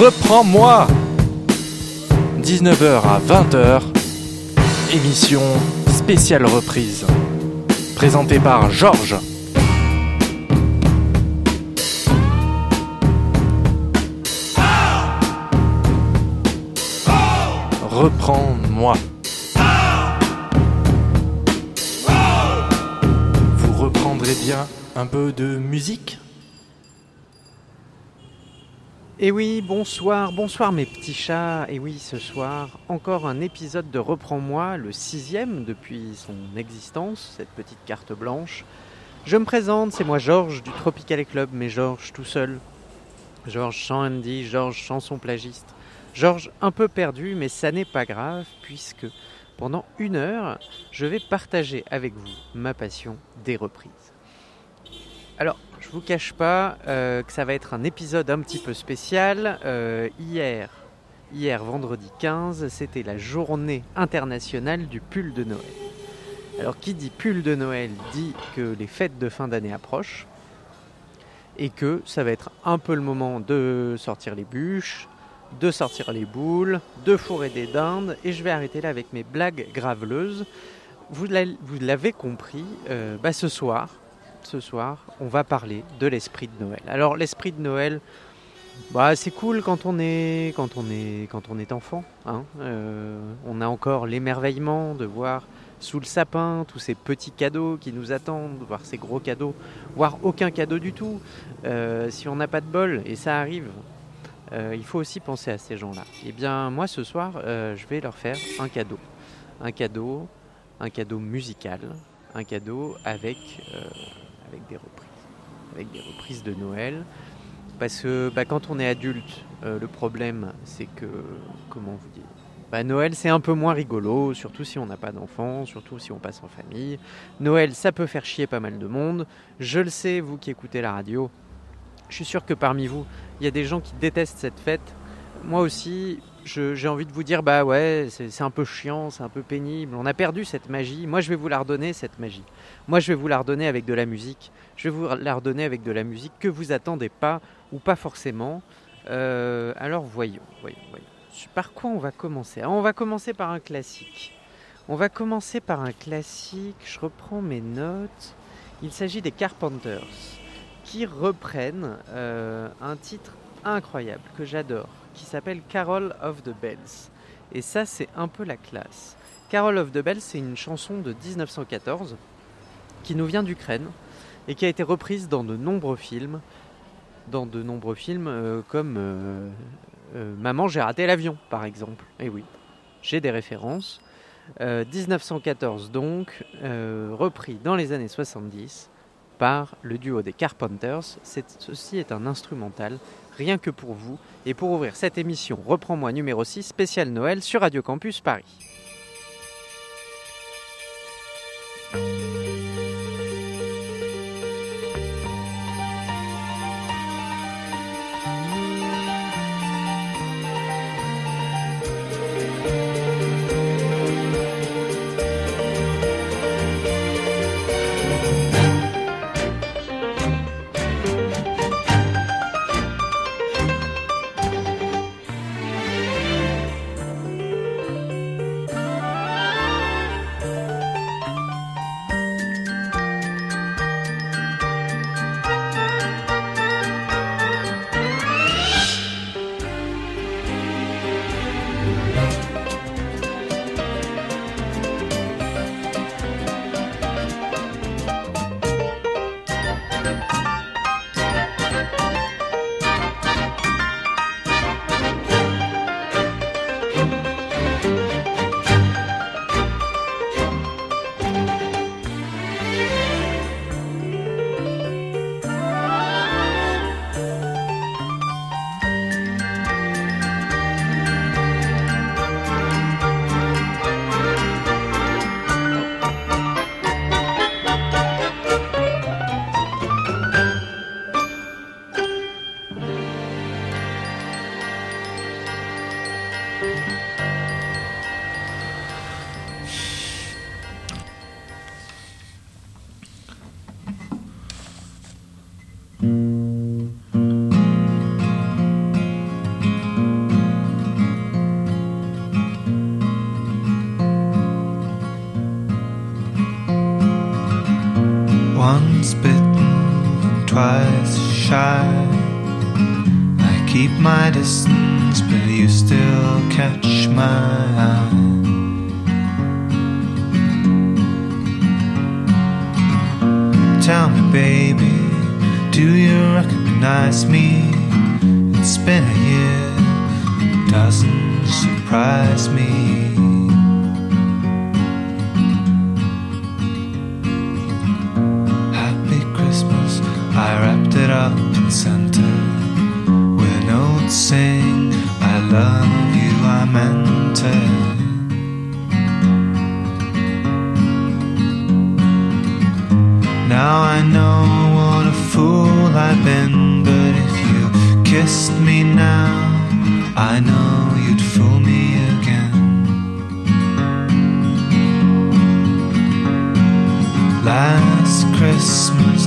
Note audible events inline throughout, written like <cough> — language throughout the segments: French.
Reprends-moi 19h à 20h, émission spéciale reprise. Présentée par Georges. Reprends-moi. Vous reprendrez bien un peu de musique? Et oui, bonsoir, bonsoir mes petits chats. Et oui, ce soir, encore un épisode de Reprends-moi, le sixième depuis son existence, cette petite carte blanche. Je me présente, c'est moi Georges du Tropical Club, mais Georges tout seul. Georges sans Andy, Georges chanson plagiste. Georges un peu perdu, mais ça n'est pas grave, puisque pendant une heure, je vais partager avec vous ma passion des reprises. Alors, je vous cache pas euh, que ça va être un épisode un petit peu spécial. Euh, hier, hier, vendredi 15, c'était la journée internationale du pull de Noël. Alors, qui dit pull de Noël dit que les fêtes de fin d'année approchent et que ça va être un peu le moment de sortir les bûches, de sortir les boules, de fourrer des dindes, et je vais arrêter là avec mes blagues graveleuses. Vous l'avez compris, euh, bah, ce soir, ce soir, on va parler de l'esprit de Noël. Alors l'esprit de Noël, bah, c'est cool quand on est, quand on est, quand on est enfant. Hein. Euh, on a encore l'émerveillement de voir sous le sapin tous ces petits cadeaux qui nous attendent, voir ces gros cadeaux, voire aucun cadeau du tout. Euh, si on n'a pas de bol, et ça arrive, euh, il faut aussi penser à ces gens-là. Eh bien, moi ce soir, je vais leur faire un cadeau, un cadeau, un cadeau musical, un cadeau avec avec des reprises, avec des reprises de Noël. Parce que bah, quand on est adulte, euh, le problème c'est que, comment vous dire, bah, Noël c'est un peu moins rigolo, surtout si on n'a pas d'enfants, surtout si on passe en famille. Noël ça peut faire chier pas mal de monde. Je le sais, vous qui écoutez la radio, je suis sûr que parmi vous, il y a des gens qui détestent cette fête. Moi aussi, j'ai envie de vous dire, bah ouais, c'est un peu chiant, c'est un peu pénible, on a perdu cette magie. Moi, je vais vous la redonner, cette magie. Moi, je vais vous la redonner avec de la musique. Je vais vous la redonner avec de la musique que vous attendez pas ou pas forcément. Euh, alors, voyons, voyons, voyons. Par quoi on va commencer? On va commencer par un classique. On va commencer par un classique. Je reprends mes notes. Il s'agit des Carpenters qui reprennent euh, un titre incroyable que j'adore qui s'appelle Carol of the Bells. Et ça, c'est un peu la classe. Carol of the Bells, c'est une chanson de 1914 qui nous vient d'Ukraine et qui a été reprise dans de nombreux films, dans de nombreux films euh, comme euh, euh, Maman, j'ai raté l'avion, par exemple. Et oui, j'ai des références. 1914 donc, repris dans les années 70 par le duo des Carpenters. Ceci est un instrumental rien que pour vous et pour ouvrir cette émission Reprends-moi numéro 6 spécial Noël sur Radio Campus Paris. Wrapped it up and sent it with a note saying, I love you, I meant it. Now I know what a fool I've been, but if you kissed me now, I know you'd fool me again. Last Christmas,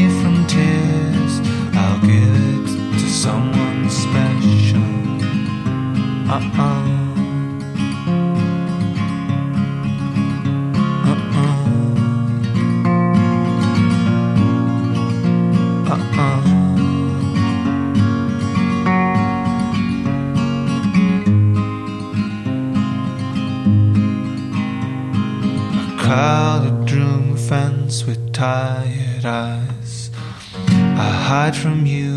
crowded room fence with tired eyes. I hide from you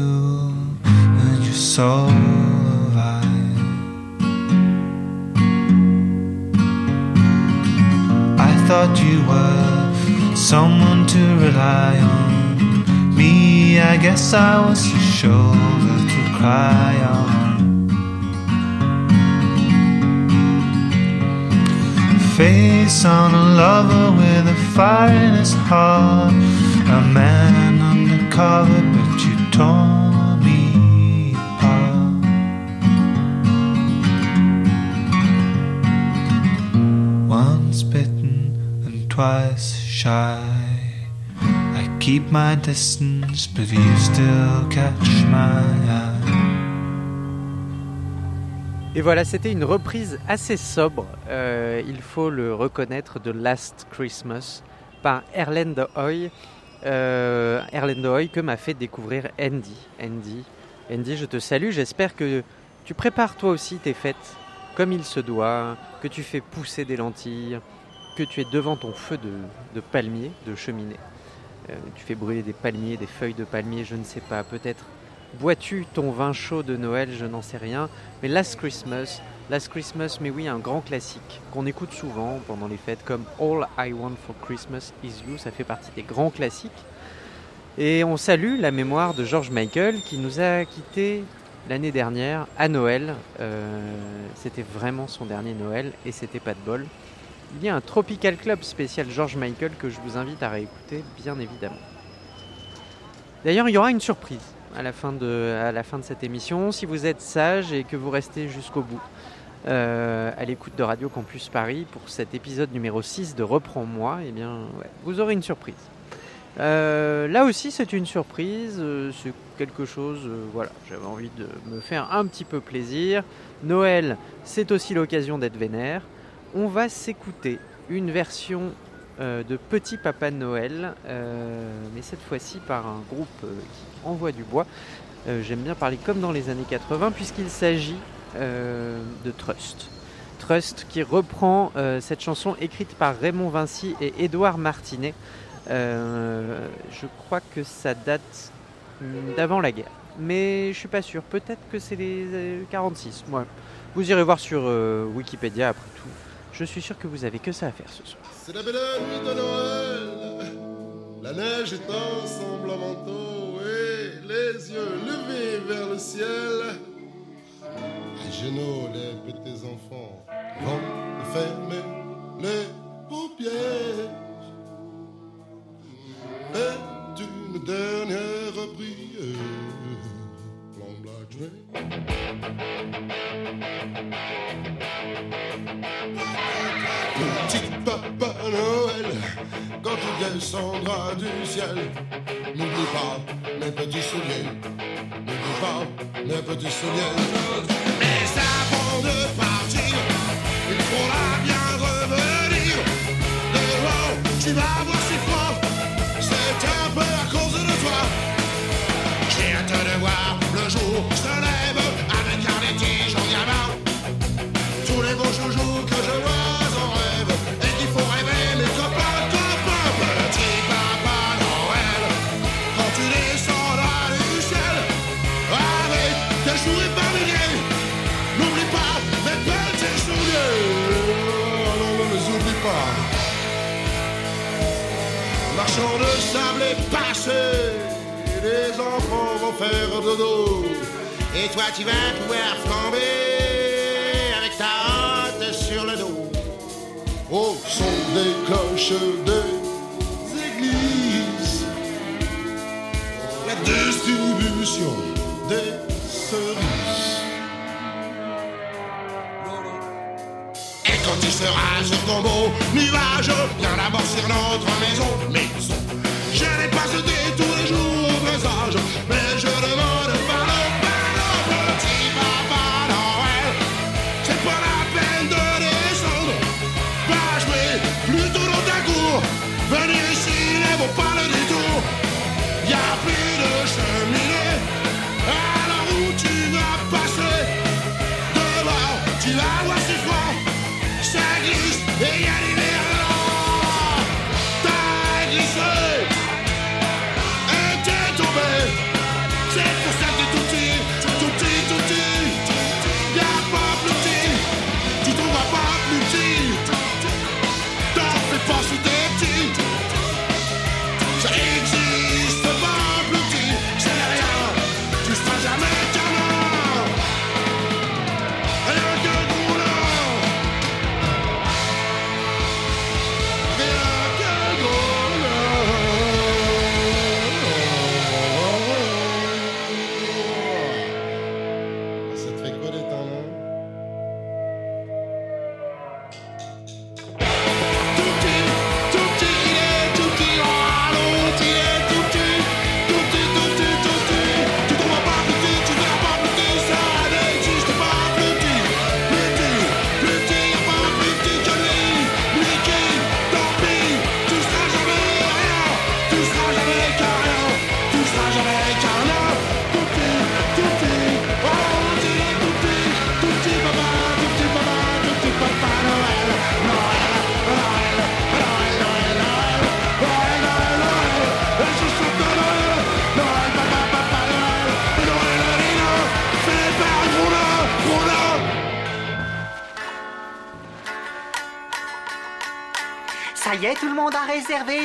someone to rely on. Me, I guess I was a shoulder to cry on. Face on a lover with a fire in his heart. A man undercover, but you tore me apart. Once bitten and twice shy. I keep my distance, but you still catch my eye. Et voilà, c'était une reprise assez sobre, euh, il faut le reconnaître, de Last Christmas par Erlen de Hoy. Euh, Hoy que m'a fait découvrir Andy. Andy, Andy, je te salue, j'espère que tu prépares toi aussi tes fêtes comme il se doit, que tu fais pousser des lentilles, que tu es devant ton feu de, palmier, de cheminée. Euh, tu fais brûler des palmiers, des feuilles de palmier, je ne sais pas, peut-être bois-tu ton vin chaud de Noël, je n'en sais rien. Mais Last Christmas, Last Christmas, mais oui, un grand classique qu'on écoute souvent pendant les fêtes, comme All I Want for Christmas Is You, ça fait partie des grands classiques. Et on salue la mémoire de George Michael qui nous a quittés l'année dernière à Noël. Euh, c'était vraiment son dernier Noël et c'était pas de bol. Il y a un Tropical Club spécial George Michael que je vous invite à réécouter, bien évidemment. D'ailleurs, il y aura une surprise à la fin de, cette émission. Si vous êtes sage et que vous restez jusqu'au bout euh, à l'écoute de Radio Campus Paris pour cet épisode numéro 6 de Reprends-moi, eh bien, vous aurez une surprise. Euh, là aussi, c'est une surprise. euh, c'est quelque chose. voilà, j'avais envie de me faire un petit peu plaisir. Noël, c'est aussi l'occasion d'être vénère. On va s'écouter une version euh, de Petit Papa Noël, euh, mais cette fois-ci par un groupe euh, qui envoie du bois. J'aime bien parler comme dans les années 80 puisqu'il s'agit de Trust. Trust qui reprend cette chanson écrite par Raymond Vinci et Édouard Martinet. Je crois que ça date hum, d'avant la guerre, mais je suis pas sûr. Peut-être que c'est les euh, 46. Moi, vous irez voir sur Wikipédia après tout. Je suis sûr que vous avez que ça à faire ce soir. C'est la belle nuit de Noël, la neige étend son blanc manteau et les yeux levés vers le ciel. À genoux, les petits enfants vont fermer les paupières. Et d'une dernière Petit papa Noël, quand tu descendras du ciel, n'oublie pas mes petits souliers, n'oublie pas mes petits souliers. Mais avant de partir, il faudra bien revenir. Dehors, tu vas voir si froid, c'est un peu à cause et les enfants vont faire dodo. Et toi tu vas pouvoir flamber avec ta hâte sur le dos. Au son des cloches des églises, la distribution des cerises. Et quand tu seras sur ton beau nuage, viens d'abord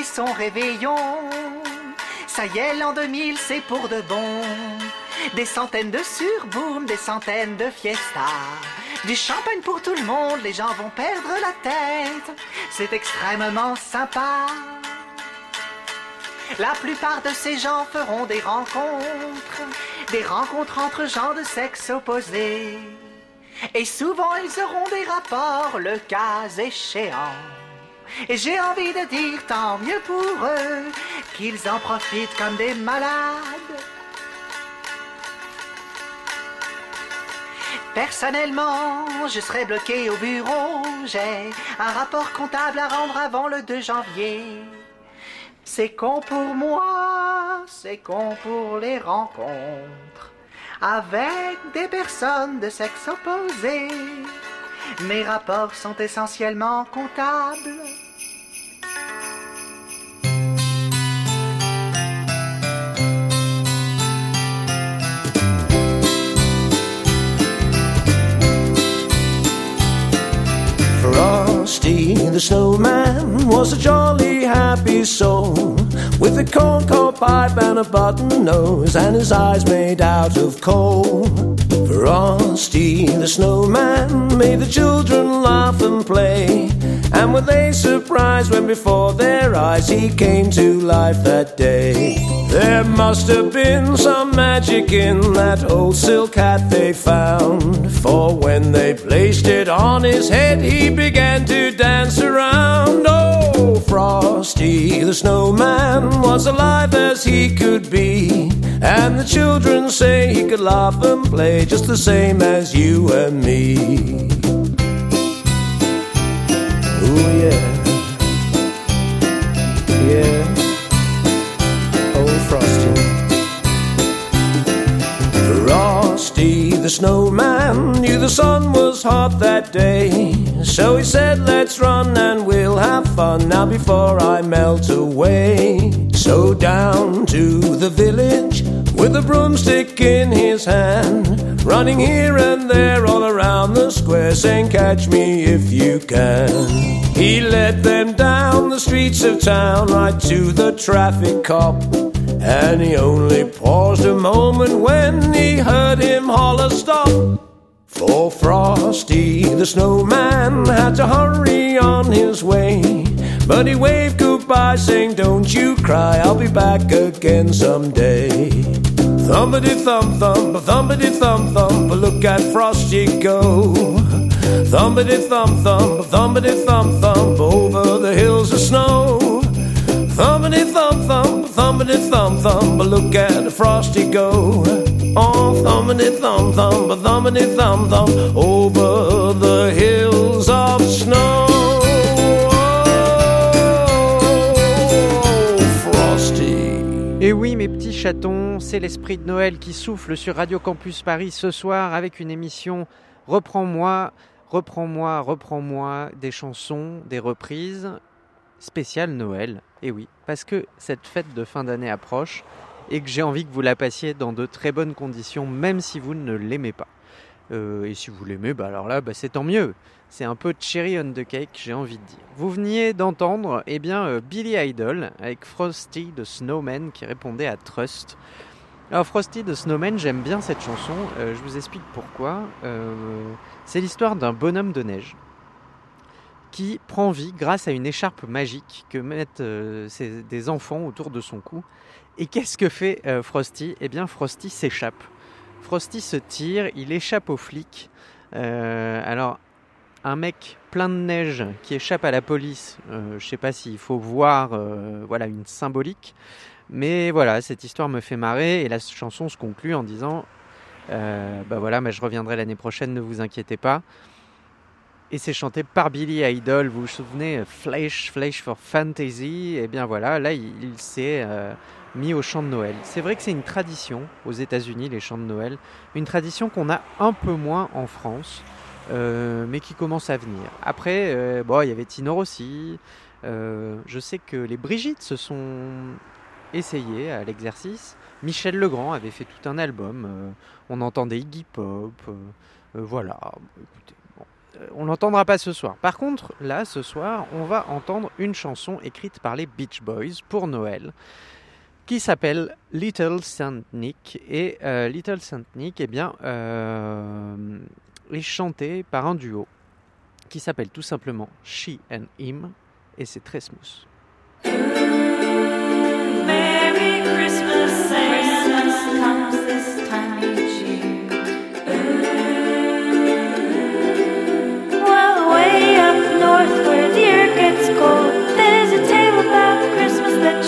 son réveillon. Ça y est, l'an 2000, c'est pour de bon. Des centaines de surboom, des centaines de fiestas. Du champagne pour tout le monde, les gens vont perdre la tête. C'est extrêmement sympa. La plupart de ces gens feront des rencontres, des rencontres entre gens de sexe opposé. Et souvent ils auront des rapports, le cas échéant. Et j'ai envie de dire tant mieux pour eux, qu'ils en profitent comme des malades. Personnellement, je serai bloqué au bureau. J'ai un rapport comptable à rendre avant le 2 janvier. C'est con pour moi, c'est con pour les rencontres avec des personnes de sexe opposé. Mes rapports sont essentiellement comptables. Frosty the snowman was a jolly happy soul with a corncob pipe and a button nose and his eyes made out of coal. Frosty the snowman made the children laugh and play, and were they surprised when before their eyes he came to life that day? There must have been some magic in that old silk hat they found. For when they placed it on his head, he began to dance around. Oh, Frosty the snowman was alive as he could be. And the children say he could laugh and play just the same as you and me. Oh, yeah. The snowman knew the sun was hot that day. So he said, Let's run and we'll have fun now before I melt away. So down to the village with a broomstick in his hand, running here and there all around the square, saying, Catch me if you can. He led them down the streets of town right to the traffic cop. And he only paused a moment when he heard him holler stop. For Frosty the snowman had to hurry on his way. But he waved goodbye, saying, Don't you cry, I'll be back again someday. Thumpity thump thump, thumpity thump thump, look at Frosty go. Thumpity thump thump, thumpity thump thump, over the hills of snow. Thumpity thump thump, thumpity thump thump, look at Frosty go. Oh, over the hills of snow. Oh. Et oui, mes petits chatons, c'est l'esprit de Noël qui souffle sur Radio Campus Paris ce soir avec une émission Reprends-moi, reprends-moi, reprends-moi, des chansons, des reprises spéciales Noël. Et oui, parce que cette fête de fin d'année approche et que j'ai envie que vous la passiez dans de très bonnes conditions, même si vous ne l'aimez pas. Euh, et si vous l'aimez, bah alors là, bah c'est tant mieux. C'est un peu cherry on the cake, j'ai envie de dire. Vous veniez d'entendre eh bien, euh, Billy Idol avec Frosty the Snowman qui répondait à Trust. Alors Frosty the Snowman, j'aime bien cette chanson, euh, je vous explique pourquoi. C'est l'histoire d'un bonhomme de neige qui prend vie grâce à une écharpe magique que mettent euh, des enfants autour de son cou. Et qu'est-ce que fait euh, Frosty? Eh bien Frosty s'échappe. Frosty se tire, il échappe aux flics. Euh, alors un mec plein de neige qui échappe à la police, je sais pas s'il faut voir voilà une symbolique, mais voilà cette histoire me fait marrer et la chanson se conclut en disant bah voilà, mais je reviendrai l'année prochaine, ne vous inquiétez pas. Et c'est chanté par Billy Idol, vous vous souvenez, Flash, Flash for Fantasy, et bien voilà, là il, s'est euh, mis au chant de Noël. C'est vrai que c'est une tradition aux États-Unis, les chants de Noël, une tradition qu'on a un peu moins en France, euh, mais qui commence à venir. Après, euh, il y avait Tino Rossi, euh, je sais que les Brigitte se sont essayées à l'exercice. Michel Legrand avait fait tout un album, euh, on entendait Iggy Pop, euh, euh, voilà, écoutez. Euh, On l'entendra pas ce soir. Par contre, là, ce soir, on va entendre une chanson écrite par les Beach Boys pour Noël, qui s'appelle Little Saint Nick. Et euh, Little Saint Nick, eh bien, euh, est chantée par un duo qui s'appelle tout simplement She and Him, et c'est très smooth. Merry Christmas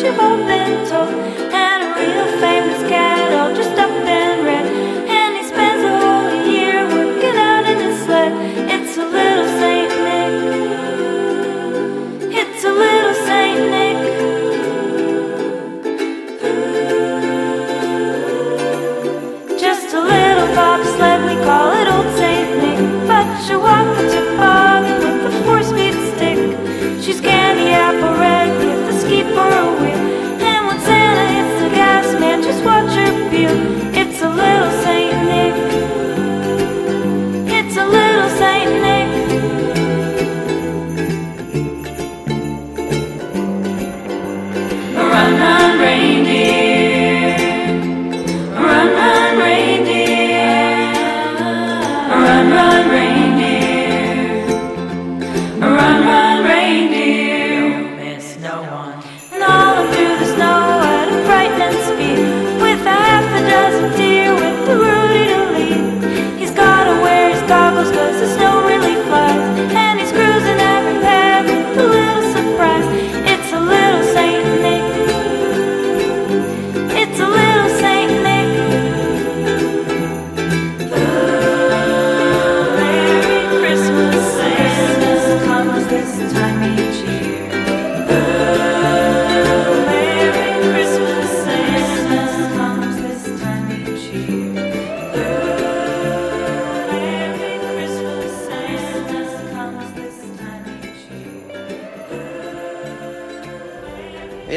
such a momentum and a real famous cat. Just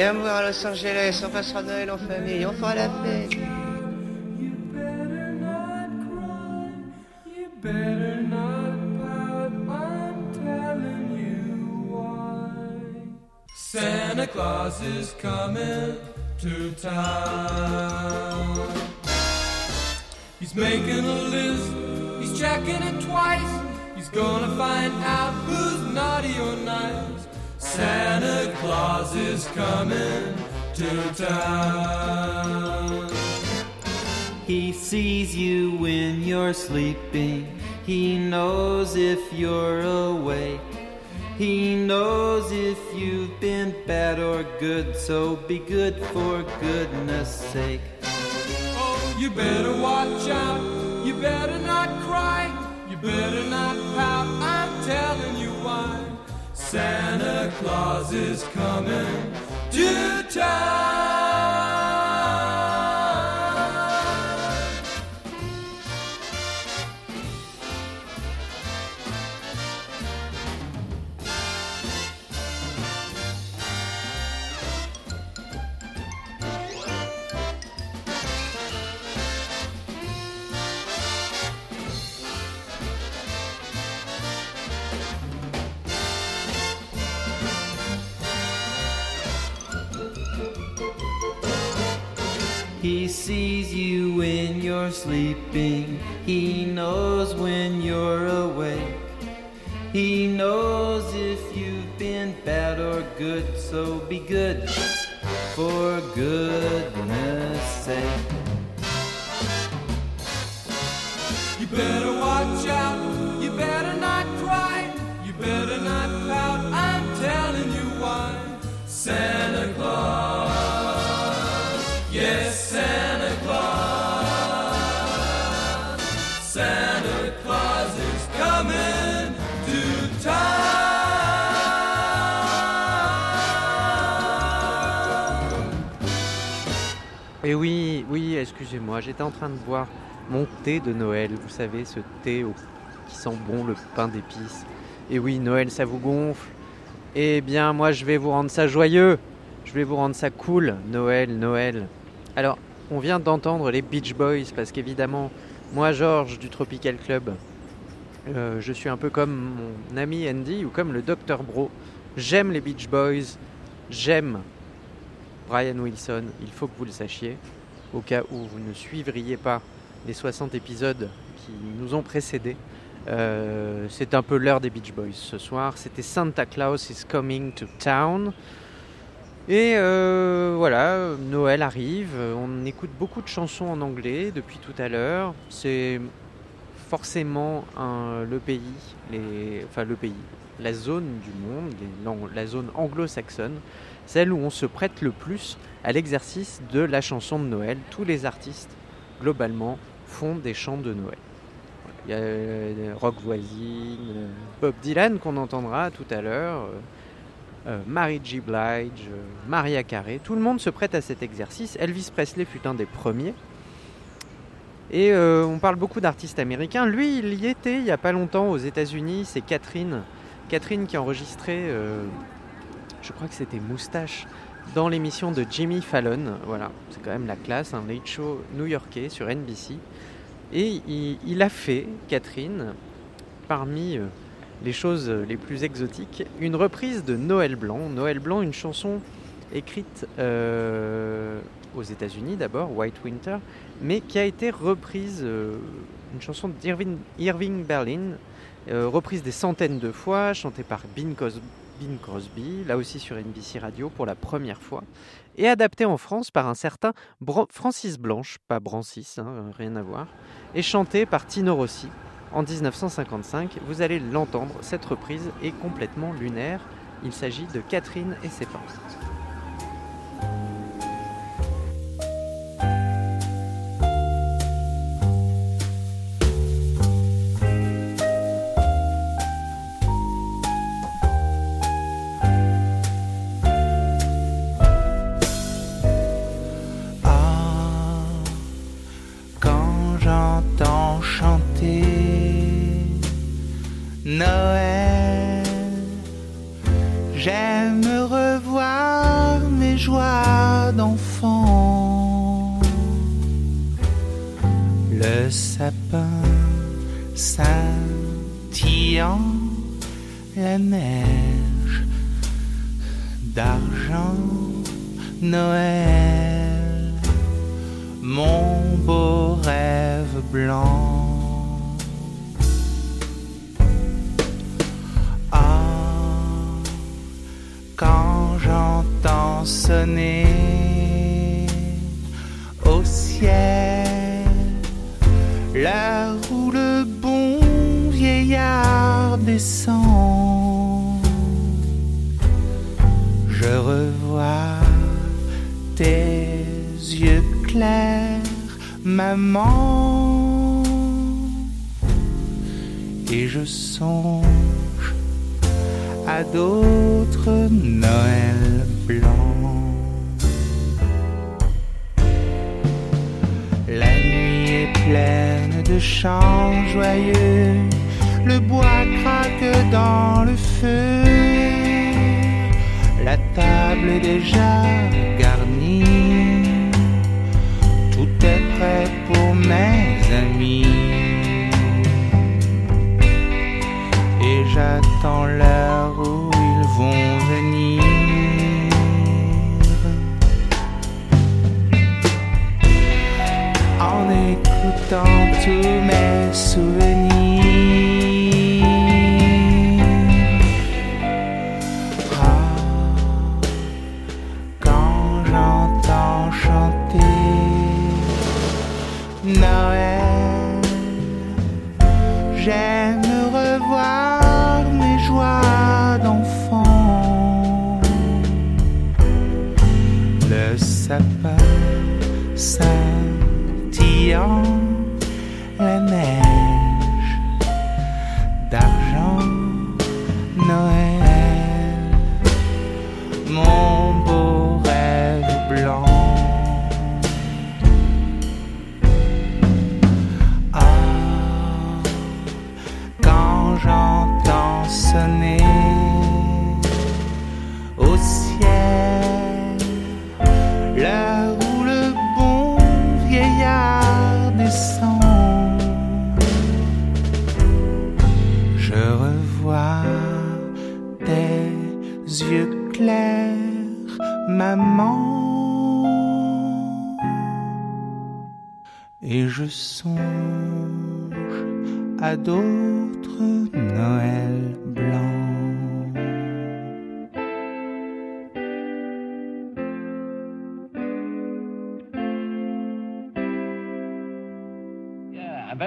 Viens me voir à Los Angeles, on passera Noël en famille, on fera la fête. Santa Claus is coming to town. He's making a list, he's checking it twice. He's gonna find out who's naughty or nice. Santa Claus is coming to town. He sees you when you're sleeping. He knows if you're awake. He knows if you've been bad or good, so be good for goodness sake. Oh, you better watch out, you better not cry, you better not pout, I'm telling you. Santa Claus is coming to town. Sees you when you're sleeping. He knows when you're awake. He knows if you've been bad or good, so be good for goodness sake. Excusez-moi, j'étais en train de boire mon thé de Noël. Vous savez, ce thé qui sent bon le pain d'épices. Et oui, Noël, ça vous gonfle. Eh bien, moi, je vais vous rendre ça joyeux. Je vais vous rendre ça cool. Noël, Noël. Alors, on vient d'entendre les Beach Boys parce qu'évidemment, moi, Georges du Tropical Club, euh, je suis un peu comme mon ami Andy ou comme le Dr Bro. J'aime les Beach Boys. J'aime Brian Wilson. Il faut que vous le sachiez au cas où vous ne suivriez pas les 60 épisodes qui nous ont précédés. Euh, c'est un peu l'heure des Beach Boys ce soir. C'était Santa Claus is Coming to Town. Et euh, voilà, Noël arrive. On écoute beaucoup de chansons en anglais depuis tout à l'heure. C'est forcément le pays, enfin le pays, la zone du monde, la zone anglo-saxonne, celle où on se prête le plus à l'exercice de la chanson de Noël. Tous les artistes, globalement, font des chants de Noël. Il y a euh, Rock Voisine, euh, Bob Dylan qu'on entendra tout à l'heure, euh, euh, Mary G. Blige, Maria Carey. Tout le monde se prête à cet exercice. Elvis Presley fut un des premiers. Et on parle beaucoup d'artistes américains. Lui, il y était il n'y a pas longtemps aux États-Unis. C'est Catherine. Catherine qui a enregistré, je crois que c'était Moustache, dans l'émission de Jimmy Fallon. Voilà, c'est quand même la classe, un late show new-yorkais sur NBC. Et il, a fait, Catherine, parmi euh, les choses les plus exotiques, une reprise de Noël Blanc. Noël Blanc, une chanson écrite euh, aux États-Unis d'abord, White Winter, mais qui a été reprise, euh, une chanson d'Irving Irving Berlin, reprise des centaines de fois, chantée par Bing, Cos- Bing Crosby, là aussi sur NBC Radio pour la première fois, et adaptée en France par un certain Francis Blanche, pas Brancis, hein, rien à voir, et chantée par Tino Rossi en 1955. Vous allez l'entendre, cette reprise est complètement lunaire. Il s'agit de Catherine et ses parents. Au ciel. L'heure où le bon vieillard descend, je revois tes yeux clairs, maman, et je songe à d'autres Noël blancs. Pleine de chants joyeux, le bois craque dans le feu, la table est déjà garnie, tout est prêt pour mes amis. Et j'attends l'heure où ils vont venir. Écoutant tous mes souvenirs. Sonner au ciel l'heure où le bon vieillard descend, je revois tes yeux clairs, maman. Et je songe à d'autres Noël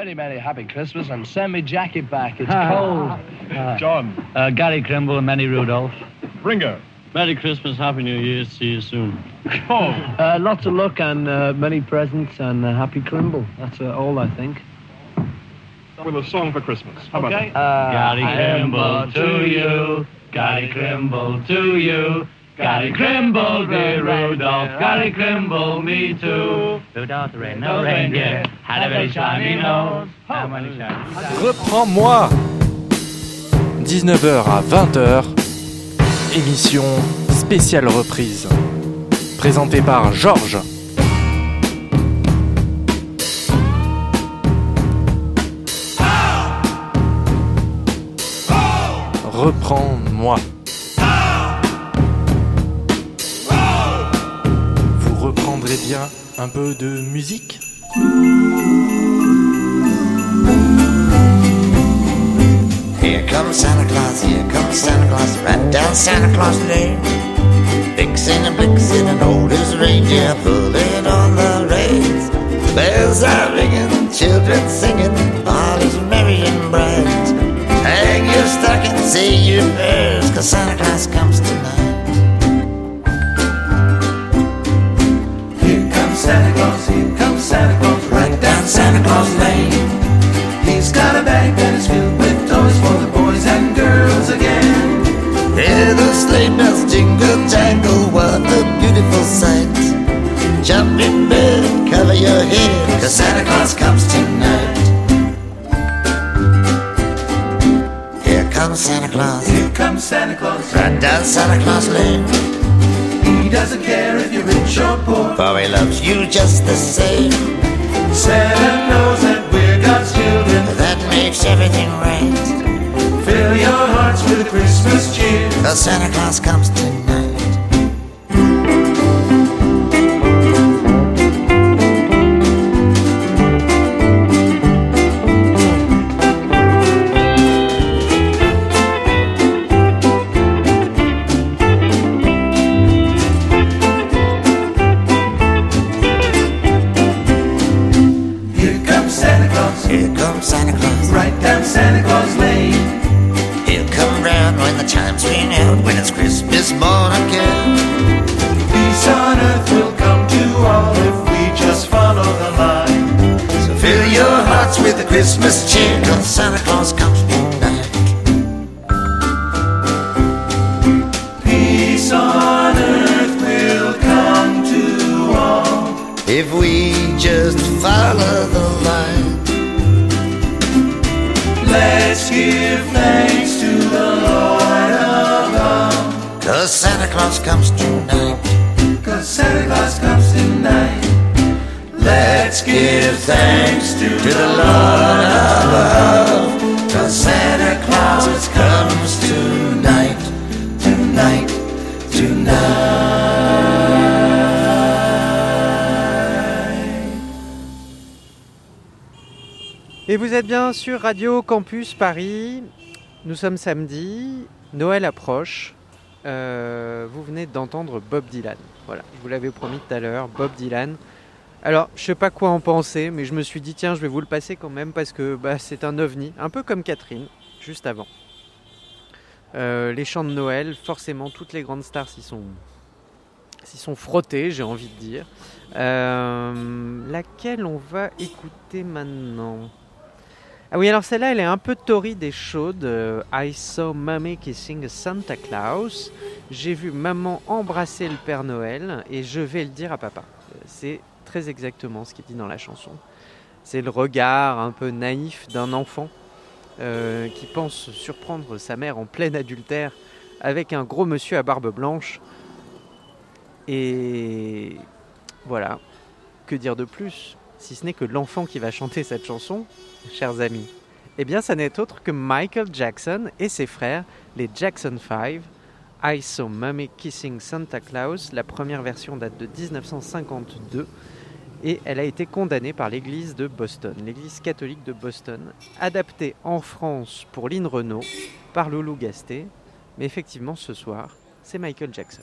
Yeah, a very, very happy Christmas and send me jacket back. It's Ah. cold. John. Uh, Gary Krimble and Manny Rudolph. Ringo. Merry Christmas, Happy New Year. See you soon. Paul. Uh, lots of luck and uh, many presents and uh, happy Krimble. That's uh, all, I think. With a song for Christmas. How about Okay. that? Gary Krimble to you. Gary Krimble to you. Gary Krimble, dear Rudolph. Gary Krimble, me too. Rudolph the red-nosed reindeer had a very shiny nose. How many shiny Reprends-moi 19h à 20h, émission spéciale reprise. Présentée par Georges. Reprends-moi. Bien un peu de musique Here comes Santa Claus, here comes Santa Claus, right down Santa Claus Lane. Fixing and blixing and old as reindeer, pulling on the reins. Bells are ringing, children singing, all is merry and bright. Hang your stocking, say your prayers, cause Santa Claus comes tonight. Santa Claus, right down Santa Claus Lane. He's got a bag that is filled with toys for the boys and girls again. Hear the sleigh bells jingle jangle, what a beautiful sight. Jump in bed, cover your head, cause Santa Claus comes tonight. Here comes Santa Claus, here comes Santa Claus, right down Santa Claus Lane. He doesn't care if you're rich or poor, for he loves you just the same. Santa knows that we're God's children, that makes everything right. Fill your hearts with Christmas cheer. Cause Santa Claus comes tonight. Claus comes tonight. Cause Santa Claus comes tonight. Let's give thanks to, To the Lord above. Cause Santa Claus comes tonight. tonight, tonight. Et vous êtes bien sur Radio Campus Paris. Nous sommes samedi, Noël approche. Euh, vous venez d'entendre Bob Dylan. Voilà, je vous l'avais promis tout à l'heure, Bob Dylan. Alors, je sais pas quoi en penser, mais je me suis dit tiens, je vais vous le passer quand même parce que bah, c'est un ovni, un peu comme Catherine, juste avant. Euh, les chants de Noël, forcément, toutes les grandes stars s'y sont, sont frottées, j'ai envie de dire. Euh, laquelle on va écouter maintenant? Ah oui, alors celle-là, elle est un peu torride et chaude. Euh, I saw mommy kissing Santa Claus. J'ai vu maman embrasser le Père Noël et je vais le dire à papa. Euh, C'est très exactement ce qui est dit dans la chanson. C'est le regard un peu naïf d'un enfant euh, qui pense surprendre sa mère en plein adultère avec un gros monsieur à barbe blanche. Et voilà, que dire de plus Si ce n'est que l'enfant qui va chanter cette chanson, chers amis, eh bien ça n'est autre que Michael Jackson et ses frères, les Jackson 5. I Saw Mommy Kissing Santa Claus, la première version date de 1952 et elle a été condamnée par l'église de Boston, l'église catholique de Boston, adaptée en France pour Lynn Renault par Loulou Gasté. Mais effectivement, ce soir, c'est Michael Jackson.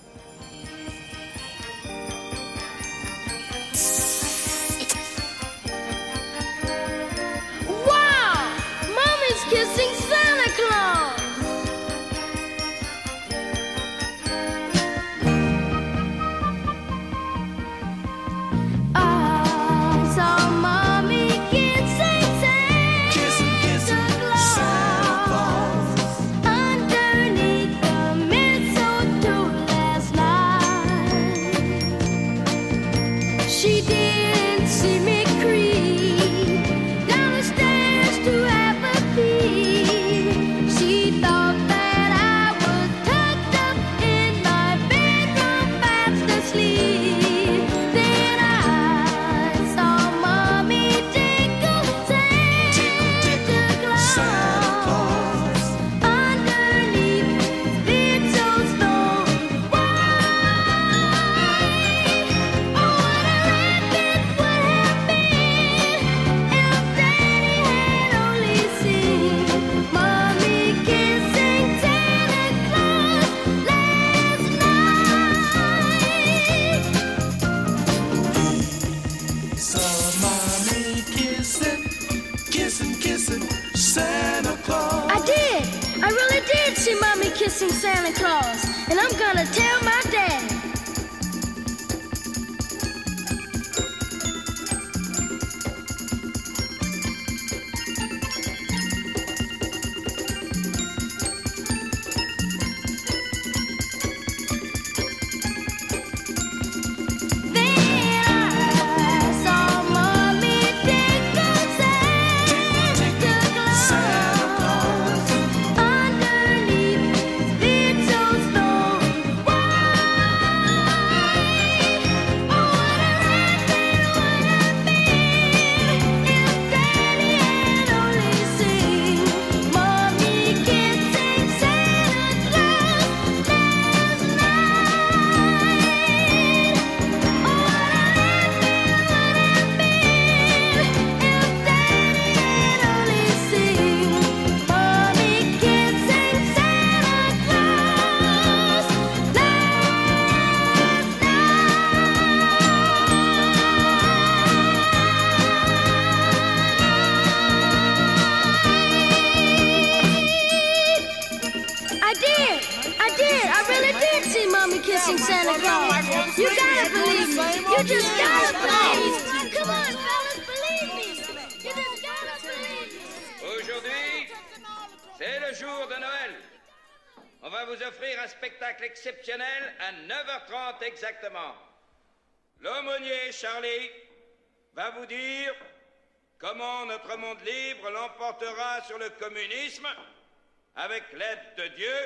Avec l'aide de Dieu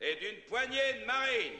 et d'une poignée de marines.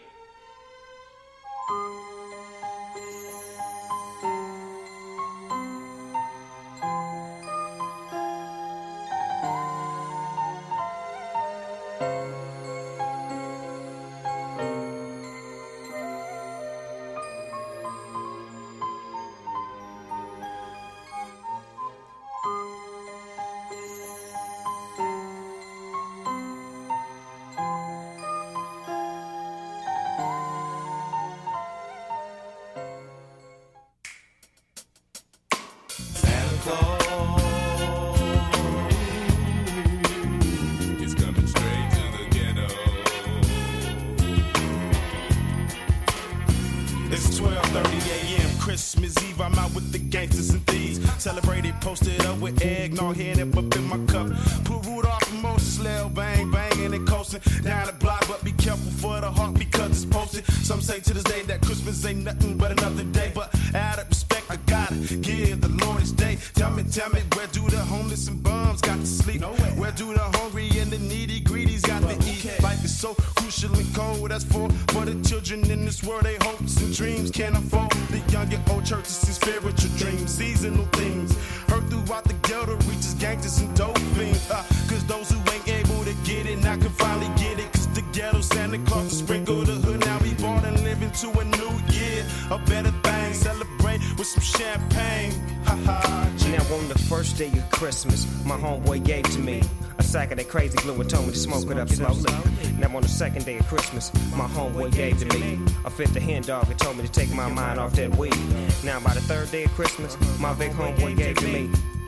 Christmas Eve. I'm out with the gangsters and thieves. Celebrated, posted up with eggnog, hand up up in my cup. Put Rudolph and Moses, Lil bang banging and coasting down the block. But be careful for the heart because it's posted. Some say to this day that Christmas ain't nothing but another day. But of respect, I gotta give the Lord his day. Tell me, tell me, where do the homeless and bums got to sleep? Where do the hungry and the needy greedies got to eat? Life is so crucial and cold. That's for for the children in this world. They hopes and dreams can't afford. The young and old churches and spiritual dreams, seasonal things. Heard throughout the ghetto reaches gangsters and dope fiends. Uh, Cause those who ain't able to get it now can finally get it. Cause the ghetto Santa Claus will sprinkle the hood. Now we born and living to a new year. A better thing. Celebrate with some champagne. Ha ha. Now on the first day of Christmas, my homeboy gave to me a sack of that crazy glue and told me to smoke it up slowly. Now on the second day of Christmas, my homeboy gave to me a fifth of hen dog and told me to take my mind off that weed. Now by the third day of Christmas, my big homeboy gave to me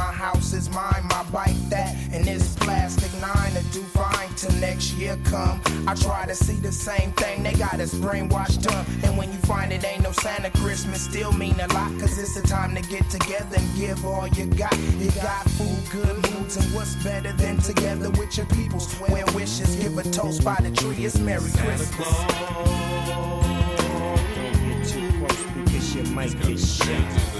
house is mine. My bike that and this plastic nine to do fine till next year come. I try to see the same thing, they got us brainwashed up. And when you find it ain't no Santa Christmas, still mean a lot. Cause it's the time to get together and give all you got. You got food, good moods, and what's better than together with your peoples? Where wishes, give a toast by the tree, it's Merry Christmas. Get too close because you might get shot.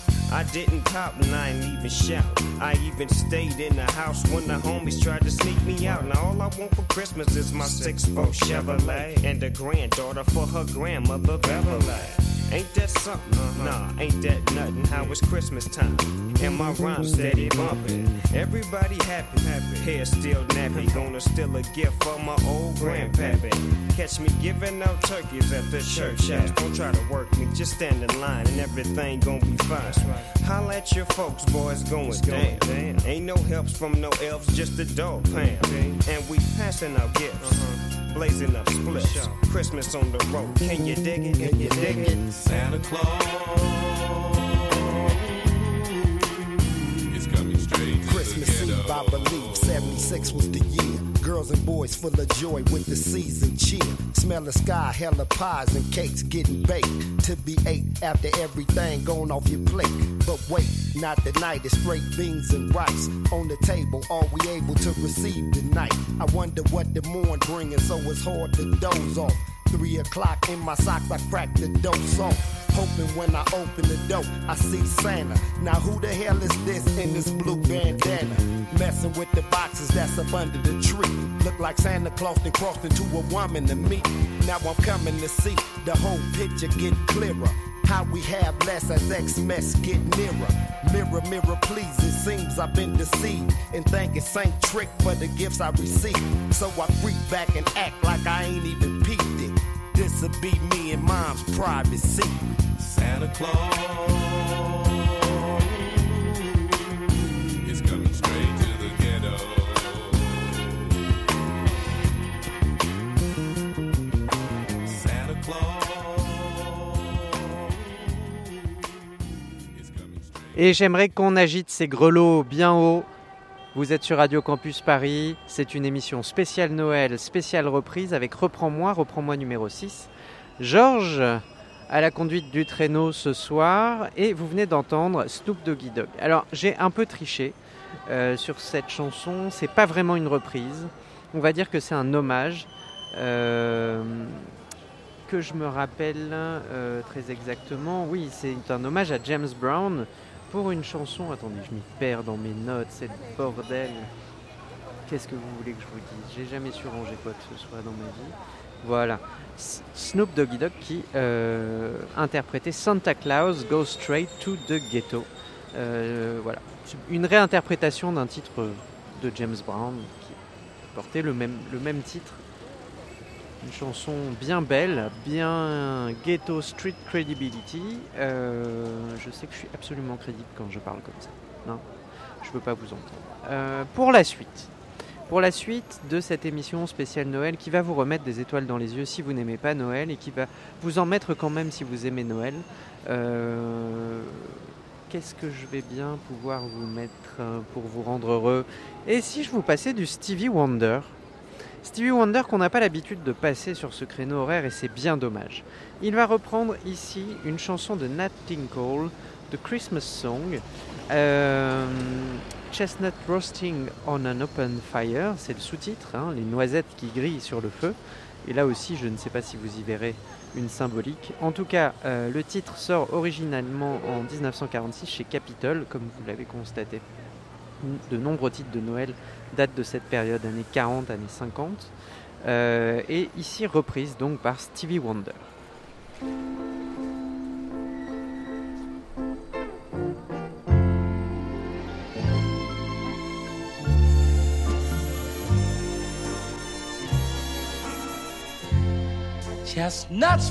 I didn't cop and I ain't even shout. I even stayed in the house when the homies tried to sneak me out. Now all I want for Christmas is my six four Chevrolet and a granddaughter for her grandmother Beverly. Ain't that something? Nah, ain't that nothing. How it's Christmas time and my rhyme steady bumping. Everybody happy, happy. Hair still nappy. Gonna steal a gift for my old grandpappy. Catch me giving out turkeys at the church house. Don't try to work me, just stand in line and everything gonna be fine. Holla at your folks, boys, going down. Ain't no helps from no elves, just the dog pound. And we passing out gifts, uh-huh. Blazing up splits. Christmas on the road, can you dig it? Can you dig it? Santa Claus Christmas Eve, I believe 76 was the year. Girls and boys full of joy with the season cheer. Smell the sky, hella pies and cakes getting baked to be ate after everything gone off your plate. But wait, not tonight, it's straight beans and rice on the table. Are we able to receive tonight? I wonder what the morn bringing, so it's hard to doze off. Three o'clock in my socks, I crack the dose off. Hoping when I open the door, I see Santa. Now who the hell is this in this blue bandana? Messing with the boxes that's up under the tree. Look like Santa Claus then crossed into a woman to me. Now I'm coming to see the whole picture get clearer. How we have less as Xmas get nearer. Mirror, mirror, please. It seems I've been deceived and think it's Saint Trick for the gifts I received. So I creep back and act like I ain't even peeped it. This'll be me and mom's privacy. Santa Claus is coming straight to the ghetto. Santa Claus. Et j'aimerais qu'on agite ces grelots bien haut. Vous êtes sur Radio Campus Paris. C'est une émission spéciale Noël, spéciale reprise avec Reprends-moi, Reprends-moi numéro 6. Georges à la conduite du traîneau ce soir et vous venez d'entendre Snoop Doggy Dogg. Alors j'ai un peu triché euh, sur cette chanson. C'est pas vraiment une reprise. On va dire que c'est un hommage. euh, que je me rappelle euh, très exactement. Oui, c'est un hommage à James Brown pour une chanson. Attendez, je m'y perds dans mes notes, c'est le bordel. Qu'est-ce que vous voulez que je vous dise? J'ai jamais su ranger quoi que ce soit dans ma vie. Voilà. Snoop Doggy Dogg qui euh, interprétait Santa Claus Goes Straight to the Ghetto. Euh, voilà. Une réinterprétation d'un titre de James Brown qui portait le même titre une chanson bien belle, bien ghetto street credibility. Euh, je sais que je suis absolument crédible quand je parle comme ça. Non, je ne veux pas vous entendre. Euh, pour la suite, pour la suite de cette émission spéciale Noël qui va vous remettre des étoiles dans les yeux si vous n'aimez pas Noël et qui va vous en mettre quand même si vous aimez Noël. Euh, Qu'est-ce que je vais bien pouvoir vous mettre pour vous rendre heureux? Et si je vous passais du Stevie Wonder? Stevie Wonder qu'on n'a pas l'habitude de passer sur ce créneau horaire et c'est bien dommage. Il va reprendre ici une chanson de Nat King Cole, The Christmas Song, euh, Chestnut Roasting on an Open Fire, c'est le sous-titre, hein, les noisettes qui grillent sur le feu. Et là aussi, je ne sais pas si vous y verrez une symbolique. En tout cas, euh, le titre sort originalement en 1946 chez Capitol, comme vous l'avez constaté. De nombreux titres de Noël datent de cette période, années 40, années 50. Euh, et ici reprise donc par Stevie Wonder.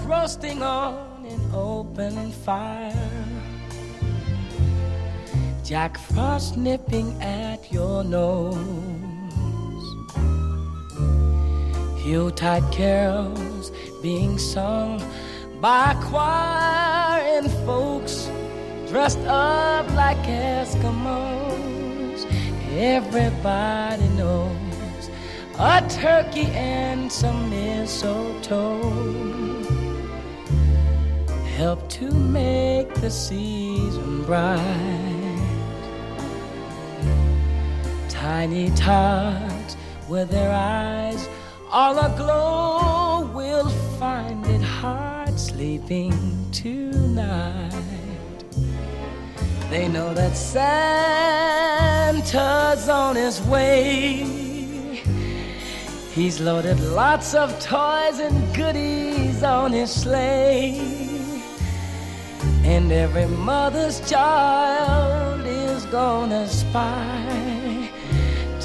Roasting on open fire. Jack Frost nipping at your nose. Yuletide carols being sung by choir and folks dressed up like Eskimos. Everybody knows a turkey and some mistletoe help to make the season bright. Tiny tots with their eyes all aglow will find it hard sleeping tonight. They know that Santa's on his way. He's loaded lots of toys and goodies on his sleigh. And every mother's child is gonna spy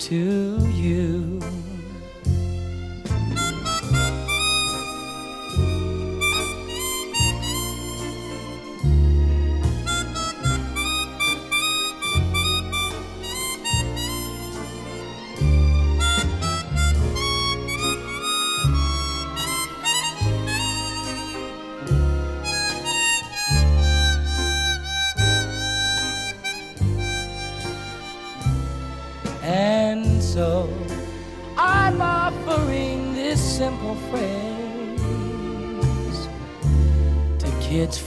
to you.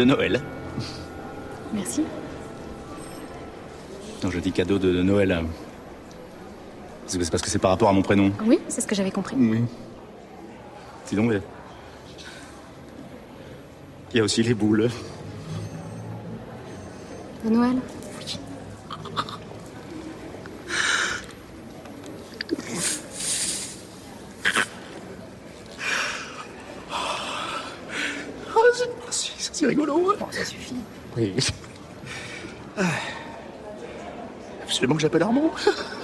de Noël. Merci. Non, je dis cadeau de, de Noël. c'est parce que c'est par rapport à mon prénom. Oui, c'est ce que j'avais compris. Oui. Sinon, mais... il y a aussi les boules. De Noël Oh, c'est- c'est c'est rigolo. Bon, ça suffit. Oui. Ah. Absolument que j'appelle Armand. <laughs>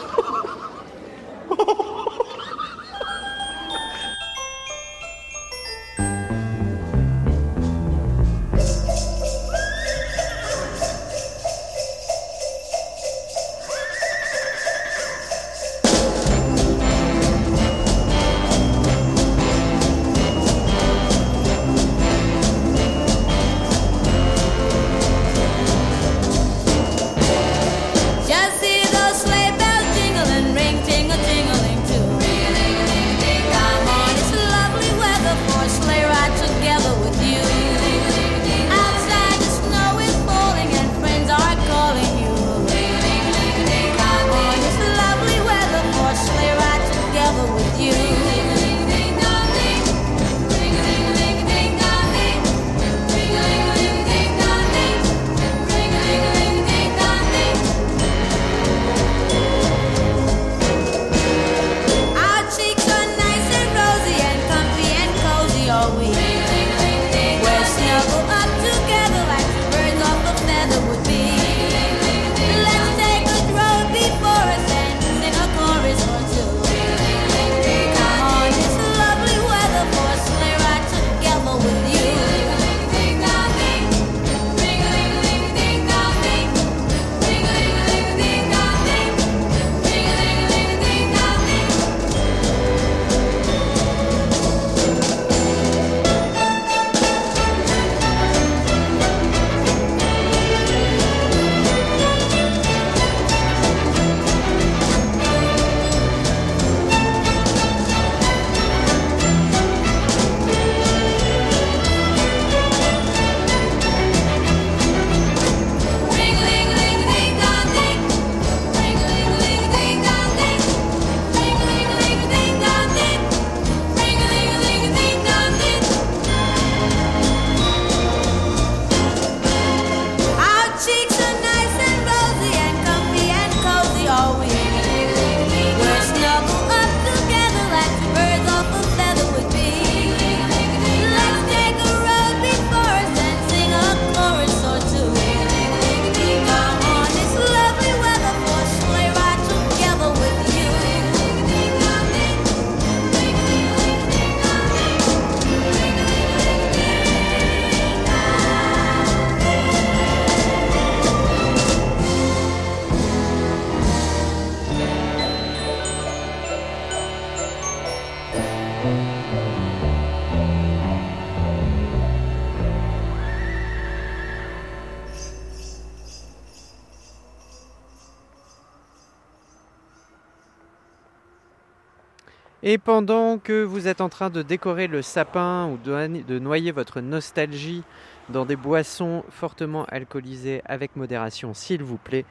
Et pendant que vous êtes en train de décorer le sapin ou de, de noyer votre nostalgie dans des boissons fortement alcoolisées avec modération, s'il vous plaît,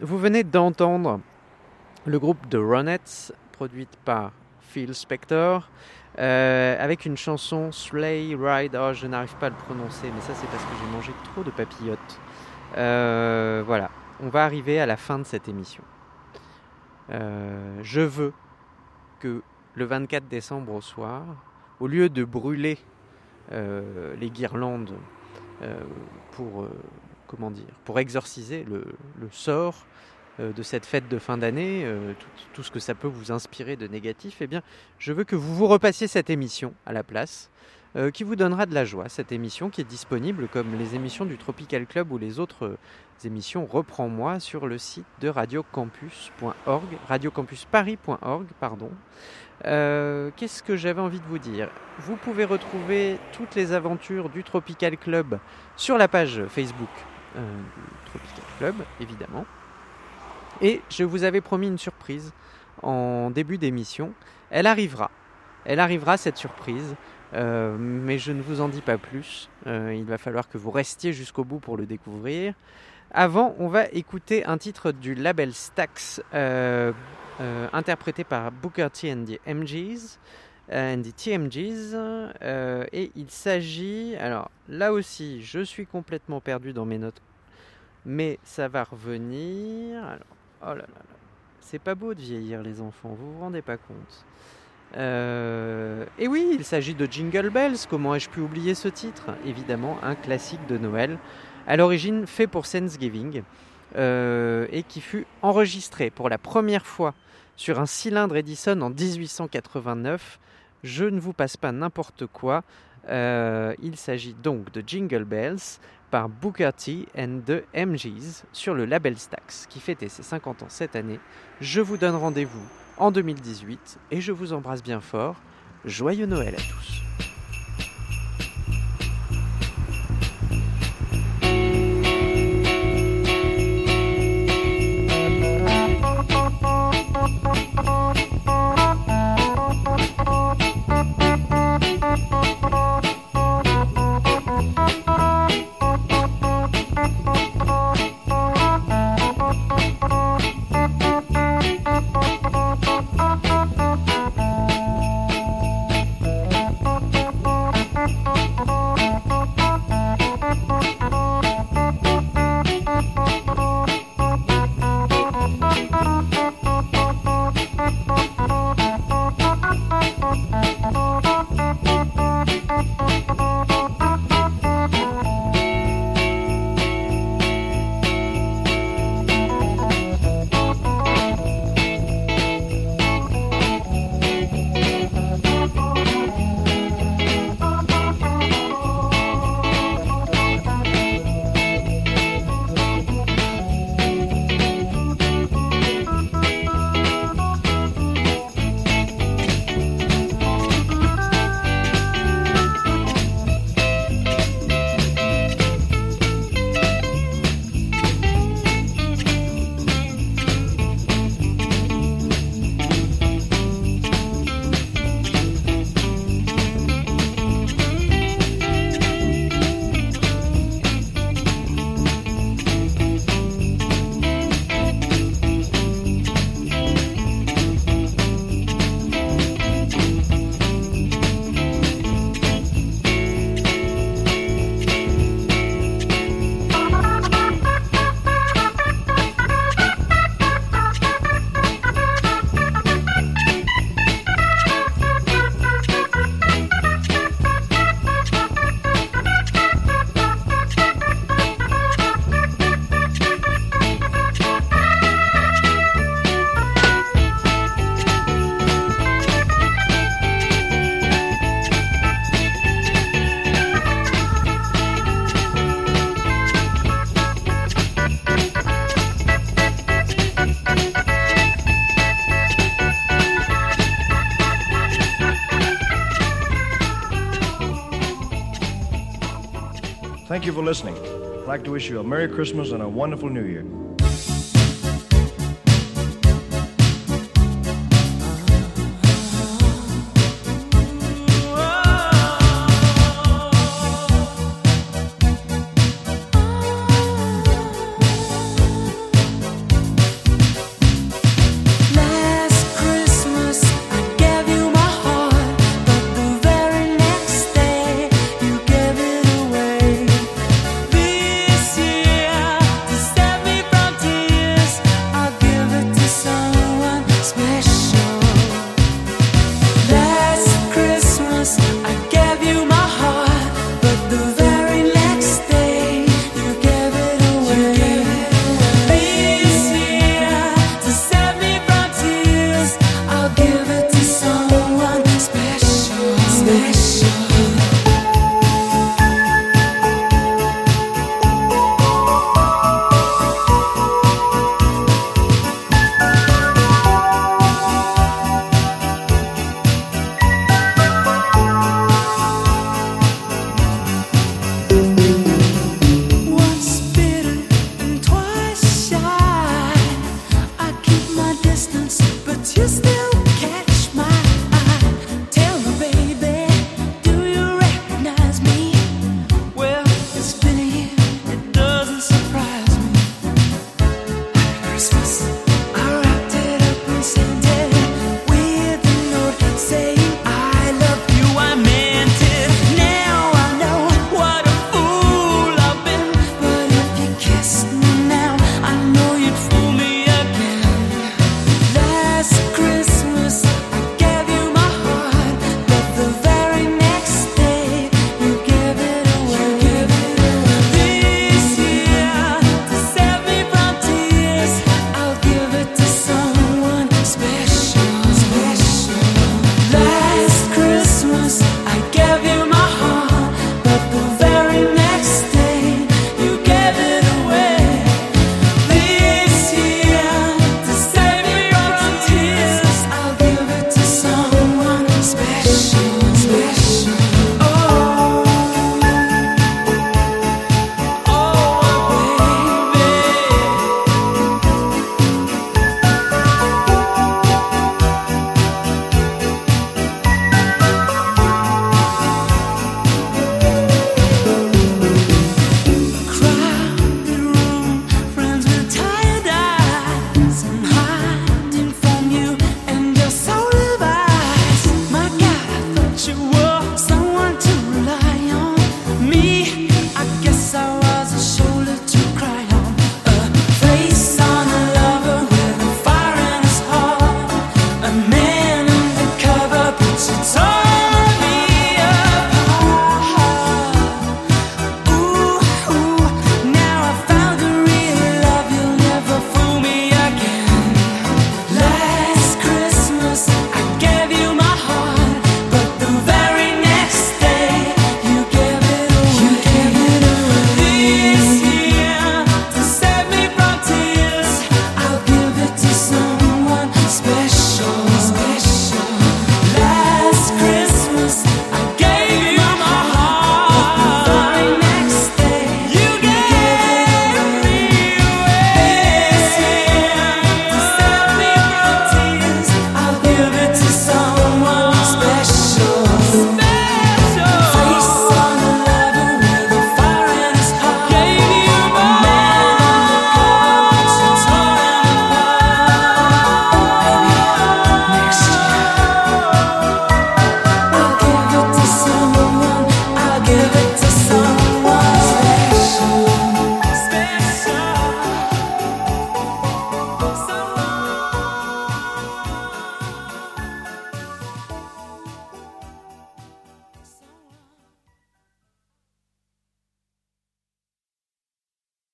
vous venez d'entendre le groupe The Ronettes, produite par Phil Spector, euh, avec une chanson Sleigh Ride. Oh, je n'arrive pas à le prononcer, mais ça c'est parce que j'ai mangé trop de papillotes. Euh, voilà, on va arriver à la fin de cette émission. Euh, je veux que le 24 décembre au soir, au lieu de brûler euh, les guirlandes euh, pour, euh, comment dire, pour exorciser le, sort de cette fête de fin d'année, tout, ce que ça peut vous inspirer de négatif, eh bien, je veux que vous vous repassiez cette émission à la place. qui vous donnera de la joie. Cette émission qui est disponible comme les émissions du Tropical Club ou les autres émissions Reprends-moi sur le site de radiocampus.org, radiocampusparis.org, pardon. Euh, Qu'est-ce que j'avais envie de vous dire? Vous pouvez retrouver toutes les aventures du Tropical Club sur la page Facebook euh, Tropical Club, évidemment. Et je vous avais promis une surprise en début d'émission. Elle arrivera. Elle arrivera cette surprise. Euh, mais je ne vous en dis pas plus. Euh, il va falloir que vous restiez jusqu'au bout pour le découvrir. Avant, on va écouter un titre du label Stax, euh, interprété par Booker T and the MGs. euh, and the TMGs. euh, et il s'agit. Alors là aussi, je suis complètement perdu dans mes notes. Mais ça va revenir. Alors, oh là là là. C'est pas beau de vieillir, les enfants, vous vous rendez pas compte. Euh, et oui, il s'agit de Jingle Bells. Comment ai-je pu oublier ce titre? Évidemment, un classique de Noël. À l'origine, fait pour Thanksgiving. Euh, et qui fut enregistré pour la première fois sur un cylindre Edison en 1889. Je ne vous passe pas n'importe quoi. Euh, il s'agit donc de Jingle Bells par Booker T and the MGs sur le label Stax qui fêtait ses 50 ans cette année. Je vous donne rendez-vous en 2018 et je vous embrasse bien fort. Joyeux Noël à tous. You for listening. I'd like to wish you a Merry Christmas and a wonderful New Year.